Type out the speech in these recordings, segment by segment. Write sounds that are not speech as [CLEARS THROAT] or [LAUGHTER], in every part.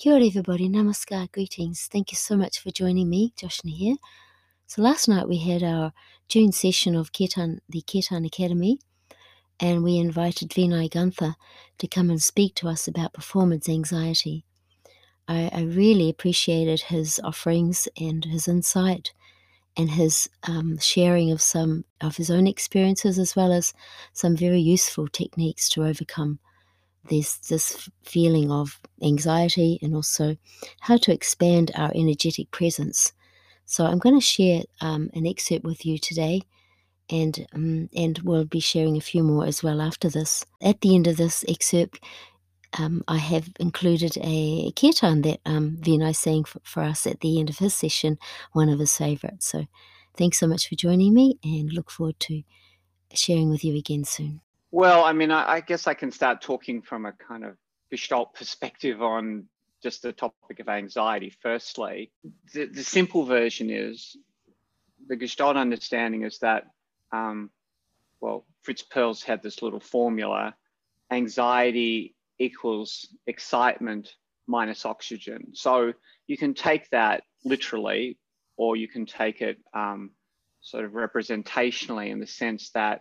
Kia ora everybody, namaskar, greetings. Thank you so much for joining me, Joshna here. So last night we had our June session of Kirtan, the Kirtan Academy, and we invited Vinay Gunther to come and speak to us about performance anxiety. I, I really appreciated his offerings and his insight and his um, sharing of some of his own experiences as well as some very useful techniques to overcome this this feeling of anxiety and also how to expand our energetic presence. So I'm going to share um, an excerpt with you today, and um, and we'll be sharing a few more as well after this. At the end of this excerpt, um, I have included a kirtan that um, Vinay sang for, for us at the end of his session, one of his favourites. So thanks so much for joining me and look forward to sharing with you again soon. Well, I mean, I, I guess I can start talking from a kind of Gestalt [LAUGHS] perspective on just the topic of anxiety. Firstly, the, the simple version is the Gestalt understanding is that, um, well, Fritz Perls had this little formula anxiety equals excitement minus oxygen. So you can take that literally, or you can take it um, sort of representationally in the sense that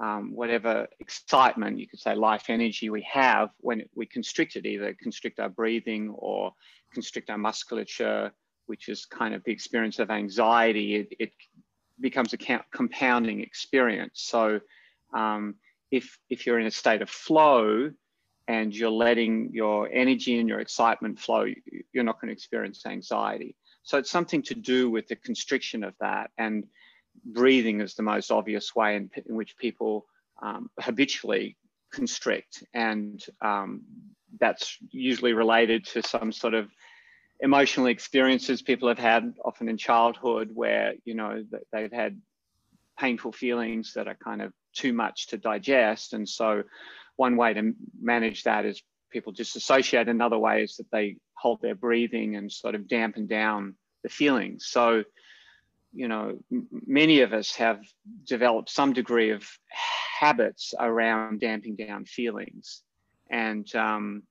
um, whatever excitement, you could say life energy we have when we constrict it, either constrict our breathing or constrict our musculature, which is kind of the experience of anxiety, it, it becomes a compounding experience. So um, if, if you're in a state of flow, and you're letting your energy and your excitement flow, you're not going to experience anxiety. So it's something to do with the constriction of that. And breathing is the most obvious way in, in which people um, habitually constrict. And um, that's usually related to some sort of emotional experiences people have had often in childhood where, you know, they've had painful feelings that are kind of too much to digest. And so one way to manage that is people just associate. Another way is that they hold their breathing and sort of dampen down the feelings. So, you know, many of us have developed some degree of habits around damping down feelings. And um,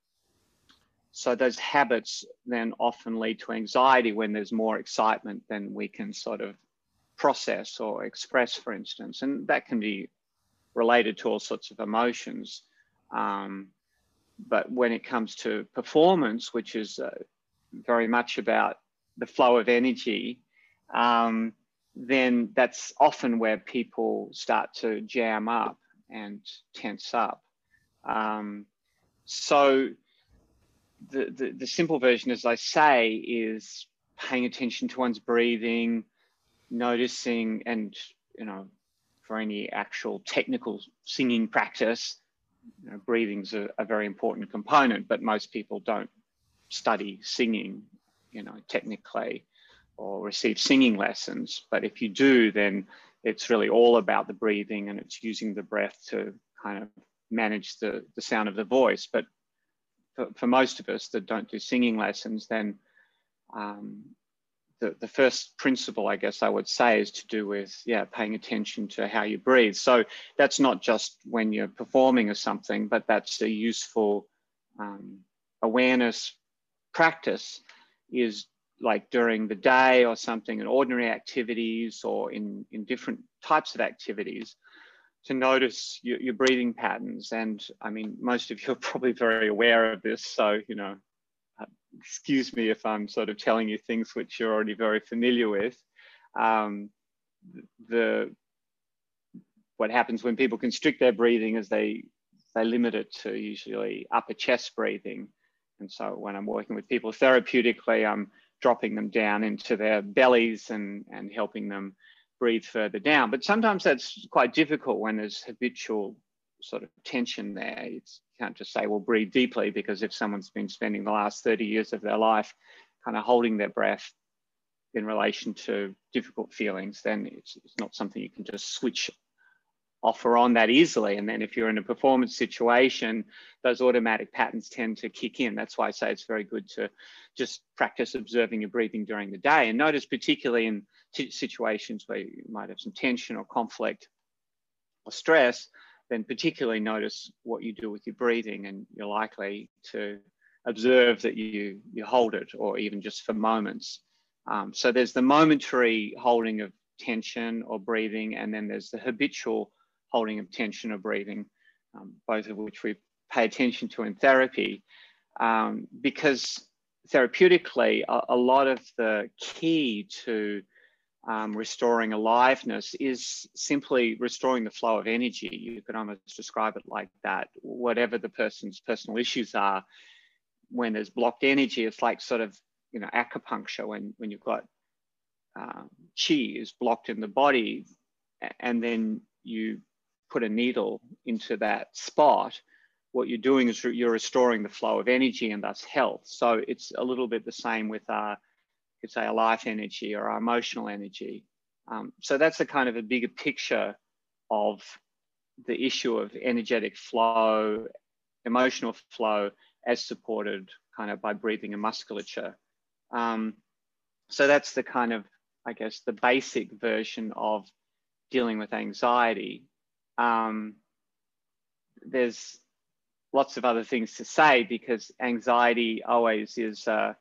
so those habits then often lead to anxiety when there's more excitement than we can sort of process or express, for instance. And that can be related to all sorts of emotions. Um, but when it comes to performance, which is uh, very much about the flow of energy, um, then that's often where people start to jam up and tense up. Um, so the, the, the simple version, as I say, is paying attention to one's breathing, noticing, and you know, for any actual technical singing practice, you know, a, a very important component, but most people don't study singing, you know, technically or receive singing lessons. But if you do, then it's really all about the breathing and it's using the breath to kind of manage the, the sound of the voice. But for, for most of us that don't do singing lessons, then um, the, the first principle, I guess I would say, is to do with, yeah, paying attention to how you breathe. So that's not just when you're performing or something, but that's a useful um, awareness practice is like during the day or something in ordinary activities or in, in different types of activities to notice your, your breathing patterns. And I mean, most of you are [LAUGHS] probably very aware of this. So, you know, excuse me if I'm sort of telling you things which you're already very familiar with. Um, the what happens when people constrict their breathing is they they limit it to usually upper chest breathing. And so when I'm working with people therapeutically, I'm dropping them down into their bellies and, and helping them breathe further down. But sometimes that's quite difficult when there's habitual sort of tension there. It's, you can't just say, well, breathe deeply, because if someone's been spending the last 30 years of their life kind of holding their breath in relation to difficult feelings, then it's, it's not something you can just switch off or on that easily. And then if you're in a performance situation, those automatic patterns tend to kick in. That's why I say it's very good to just practice observing your breathing during the day and notice particularly in situations where you might have some tension or conflict or stress, then particularly notice what you do with your breathing and you're likely to observe that you you hold it or even just for moments um, so there's the momentary holding of tension or breathing and then there's the habitual holding of tension or breathing um, both of which we pay attention to in therapy um, because therapeutically a, a, lot of the key to um, restoring aliveness is simply restoring the flow of energy. You could almost describe it like that. Whatever the person's personal issues are, when there's blocked energy, it's like sort of you know acupuncture when when you've got um, chi is blocked in the body, and then you put a needle into that spot. What you're doing is you're restoring the flow of energy and thus health. So it's a little bit the same with our could say our life energy or our emotional energy. Um, so that's a kind of a bigger picture of the issue of energetic flow, emotional flow as supported kind of by breathing and musculature. Um, so that's the kind of, I guess, the basic version of dealing with anxiety. Um, there's lots of other things to say because anxiety always is uh,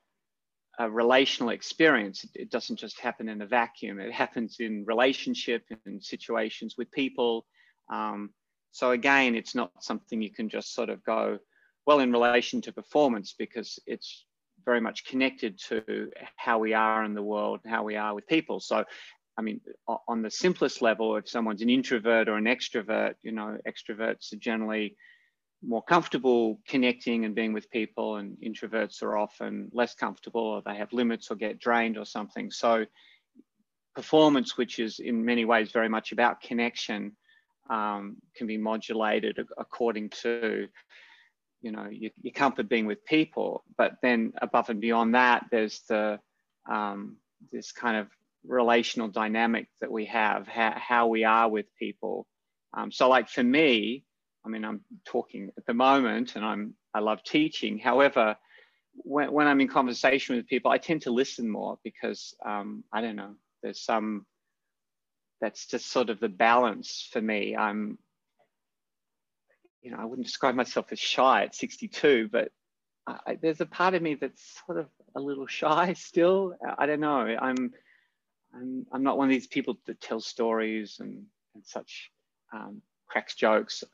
a relational experience. It doesn't just happen in a vacuum. It happens in relationship and situations with people. Um, so again, it's not something you can just sort of go, well, in relation to performance, because it's very much connected to how we are in the world, how we are with people. So, I mean, on the simplest level, if someone's an introvert or an extrovert, you know, extroverts are generally more comfortable connecting and being with people and introverts are often less comfortable or they have limits or get drained or something. So performance which is in many ways very much about connection um, can be modulated according to you know your, your, comfort being with people. But then above and beyond that there's the um, this kind of relational dynamic that we have how, how we are with people um, so like for me I mean, I'm talking at the moment and I'm, I love teaching. However, when, when I'm in conversation with people, I tend to listen more because um, I don't know, there's some, that's just sort of the balance for me. I'm, you know, I wouldn't describe myself as shy at 62, but I, there's a part of me that's sort of a little [LAUGHS] shy still. I don't know. I'm, I'm, I'm not one of these people that tell stories and, and such, um, cracks jokes.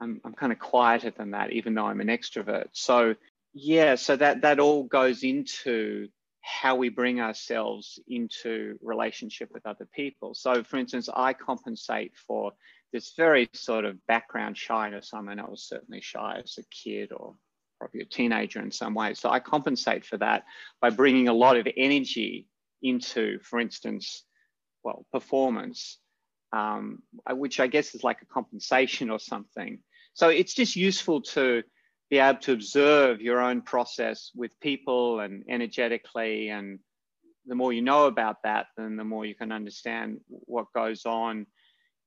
I'm, I'm kind of quieter than that, even though I'm an extrovert. So yeah, so that that all goes into how we bring ourselves into relationship with other people. So for instance, I compensate for this very sort of background shyness. I mean, I was certainly shy as a kid or probably a teenager in some ways. So I compensate for that by bringing a lot of energy into, for instance, well, performance, um, which I guess is like a compensation or something. So it's just useful to be able to observe your own process with people and energetically. And the more you know about that, then the more you can understand what goes on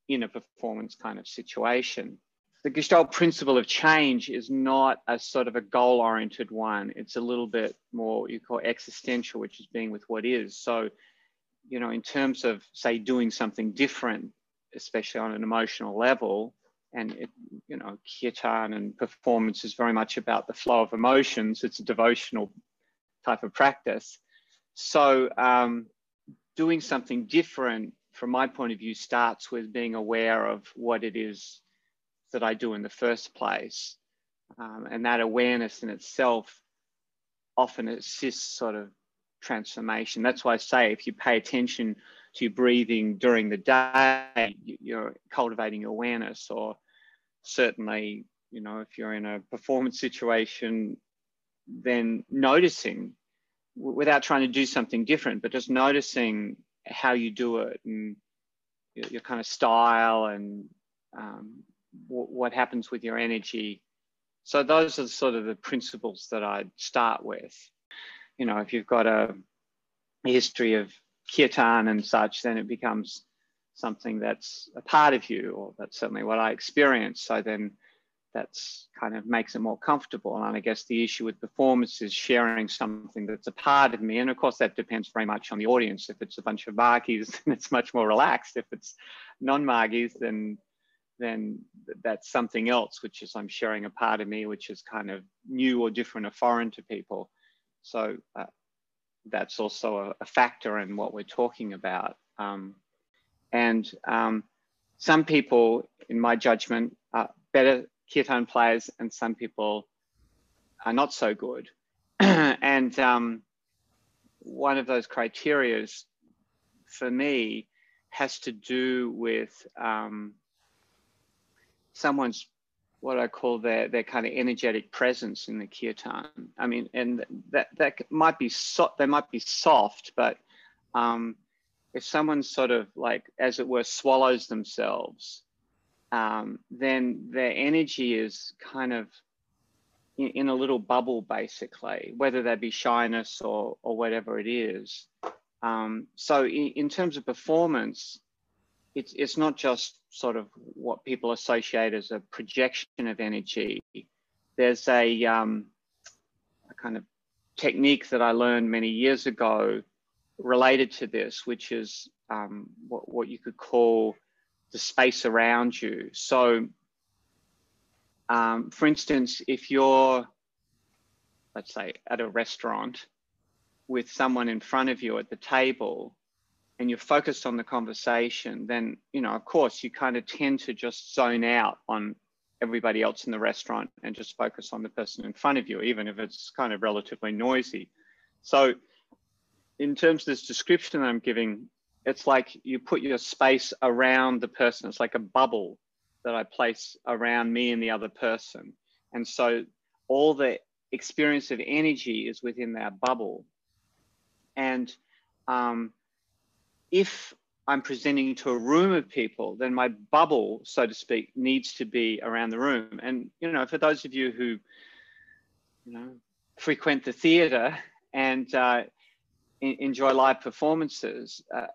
in a performance kind of situation. The Gestalt principle of change is not a sort of a goal oriented one. It's a little bit more you call existential, which is being with what is. So, you know, in terms of, say, doing something different, especially on an emotional level, and it, you know, kirtan and performance is very much about the flow of emotions. It's a devotional type of practice. So um, doing something different, from my point of view, starts with being aware of what it is that I do in the first place. Um, and that awareness in itself often assists sort of transformation. That's why I say if you pay attention to your breathing during the day, you're cultivating awareness or certainly, you know, if you're in a performance situation, then noticing without trying to do something different, but just noticing how you do it and your, your kind of style and um, what happens with your energy. So those are sort of the principles that I'd start with. You know, if you've got a history of kirtan and such, then it becomes something that's a part of you, or that's certainly what I experience. So then that's kind of makes it more comfortable. And I guess the issue with performance is sharing something that's a part of me. And of course, that depends very much on the audience. If it's a bunch of Margies, [LAUGHS] then it's much more relaxed. If it's non Margies, then then that's something else, which is I'm sharing a part of me, which is kind of new or different or foreign to people. So uh, that's also a, a, factor in what we're talking about. Um, and um, some people, in my judgment, are better kirtan players, and some people are not so good. [CLEARS THROAT] and um, one of those criteria for me has to do with um, someone's what I call their their kind of energetic presence in the kirtan. I mean, and that that might be so, they might be soft, but um, if someone sort of like, as it were, swallows themselves, um, then their energy is kind of in, in, a little bubble, basically, whether that be shyness or or whatever it is. Um, so in, in terms of performance, it's it's not just sort of what people associate as a projection of energy. There's a, um, a kind of technique that I learned many years ago related to this, which is um, what, what you could call the space around you. So, um, for instance, if you're, let's say, at a restaurant with someone in front of you at the table, and you're focused on the conversation, then, you know, of course, you kind of tend to just zone out on everybody else in the restaurant and just focus on the person in front of you, even if it's kind of relatively noisy. So, in terms of this description I'm giving, it's like you put your space around the person. It's like a bubble that I place around me and the other person. And so all the experience of energy is within that bubble. And um, if I'm presenting to a room of people, then my bubble, so to speak, needs to be around the room. And you know, for those of you who, you know, frequent the theatre and uh, enjoy live performances, uh,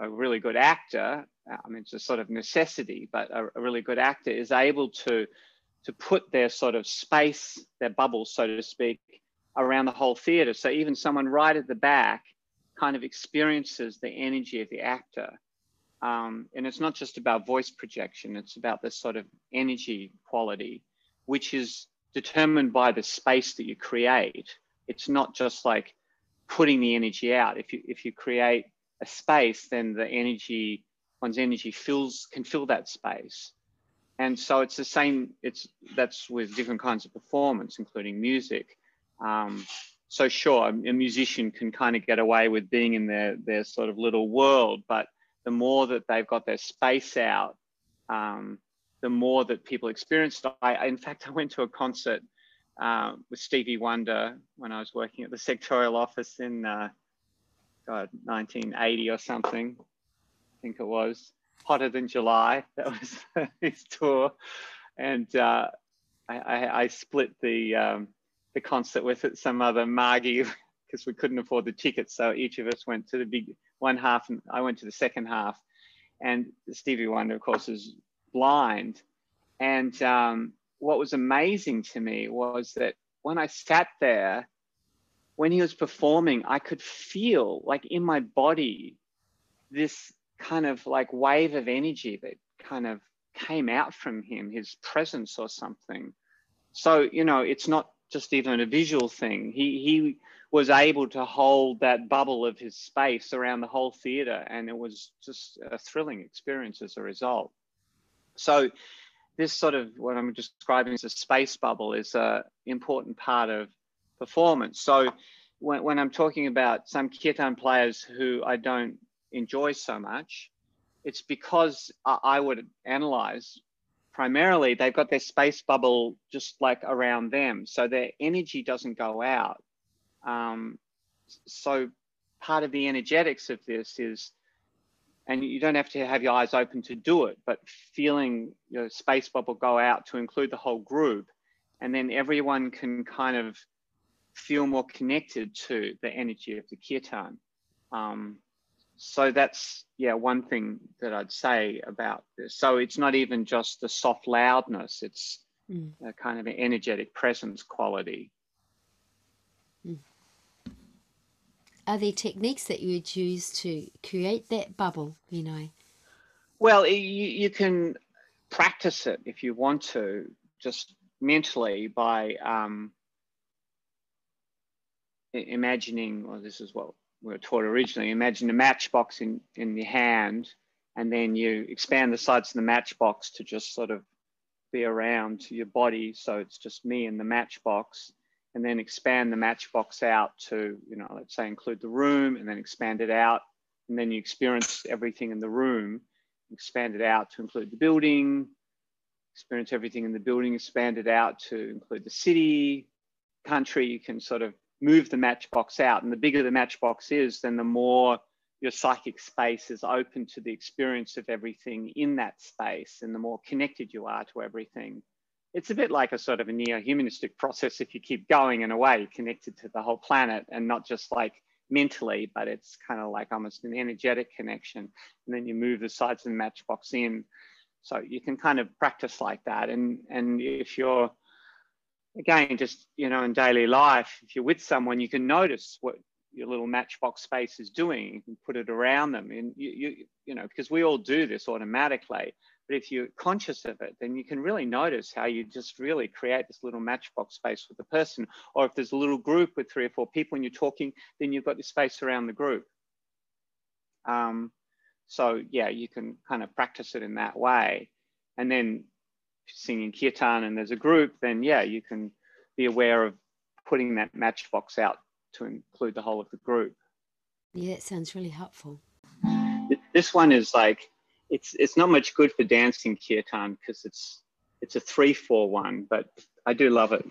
a, really good actor, I mean, it's a sort of necessity, but a, a really good actor is able to to put their sort of space, their bubble, so to speak, around the whole theatre. So even someone right at the back kind of experiences the energy of the actor. Um, and it's not just about voice projection, it's about this sort of energy quality, which is determined by the space that you create. It's not just like putting the energy out. If you if you create a space, then the energy, one's energy fills can fill that space. And so it's the same, it's that's with different kinds of performance, including music. Um, so sure, a musician can kind of get away with being in their their sort of little world, but the more that they've got their space out, um, the more that people experience. I, in fact, [LAUGHS] I went to a concert uh, with Stevie Wonder when I was working at the sectorial office in uh, God 1980 or something. I think it was hotter than July. [LAUGHS] That was [LAUGHS] his tour, and uh, I, I, I, split the um, the concert with some other Margie [LAUGHS] because we couldn't afford the tickets. So each of us went to the big one half and I went to the second half. And Stevie Wonder, of course, is blind. And um, what was amazing to me was that when I sat there, when he was performing, I could feel like in my body this kind of like wave of energy that kind of came out from him, his presence or something. So, you know, it's not just even a visual thing. He he was able to hold that bubble of his space around the whole theater, and it was just a thrilling experience as a result. So, this sort of what I'm describing as a space bubble is a important part of performance. So, when, when I'm talking about some kirtan players who I don't enjoy so much, it's because I, I would analyze primarily they've got their space bubble just like around them so their energy doesn't go out. Um, so part of the energetics of this is and you don't have to have your eyes open to do it but feeling your space bubble go out to include the whole group and then everyone can kind of feel more connected to the energy of the kirtan um, so that's yeah one thing that i'd say about this so it's not even just the soft loudness it's mm. a kind of an energetic presence quality mm. are there techniques that you would use to create that bubble you know well you, you can practice it if you want to, just mentally by um, imagining, well, this is what we were taught originally, imagine a matchbox in, in your hand, and then you expand the sides of the matchbox to just sort of be around to your body. So it's just me and the matchbox, and then expand the matchbox out to, you know, let's say include the room and then expand it out. And then you experience everything in the room, expand it out to include the building, experience everything in the building, expand it out to include the city, country. You can sort of move the matchbox out. And the bigger the matchbox is, then the more your psychic space is open to the experience of everything in that space and the more connected you are to everything. It's a bit like a sort of a neo-humanistic process if you keep going in a way connected to the whole planet and not just like mentally, but it's kind of like almost an energetic connection. And then you move the sides of the matchbox in. So you can kind of practice like that. And, and if you're again, just you know, in daily life, if you're with someone, you can notice what your little matchbox space is doing. You can put it around them, and you, you, you know, because we all do this automatically. But if you're conscious of it, then you can really notice how you just really create this little matchbox space with the person. Or if there's a little group with three or four people and you're talking, then you've got this space around the group. Um, so yeah, you can kind of practice it in that way. And then singing kirtan and there's a group, then yeah, you can be aware of putting that matchbox out to include the whole of the group. Yeah, it sounds really helpful. This one is like it's it's not much good for dancing kirtan because it's it's a three four one, but I do love it.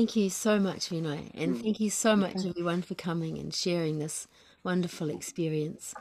Thank you so much, Vinay, and mm. thank you so much, everyone, for coming and sharing this wonderful experience.